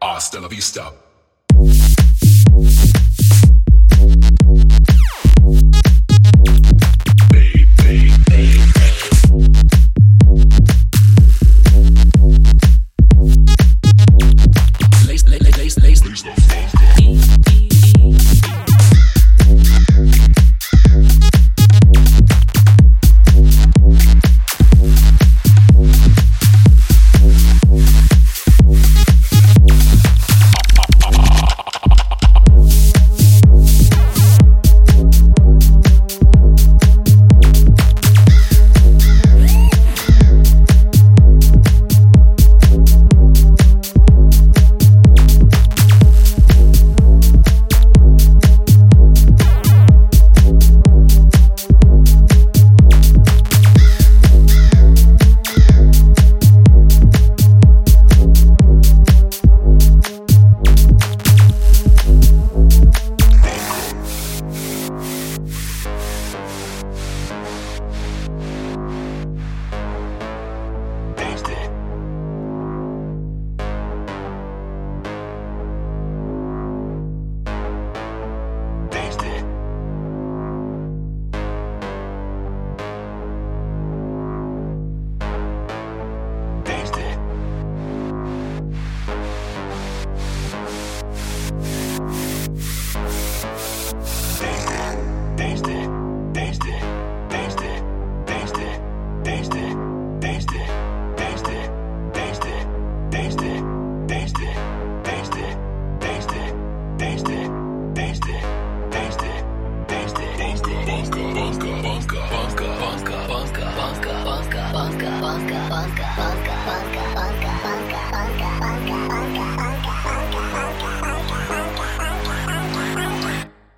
Hasta la vista.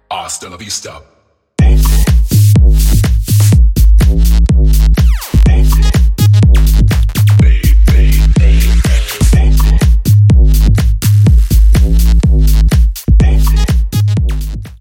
Hasta la vista we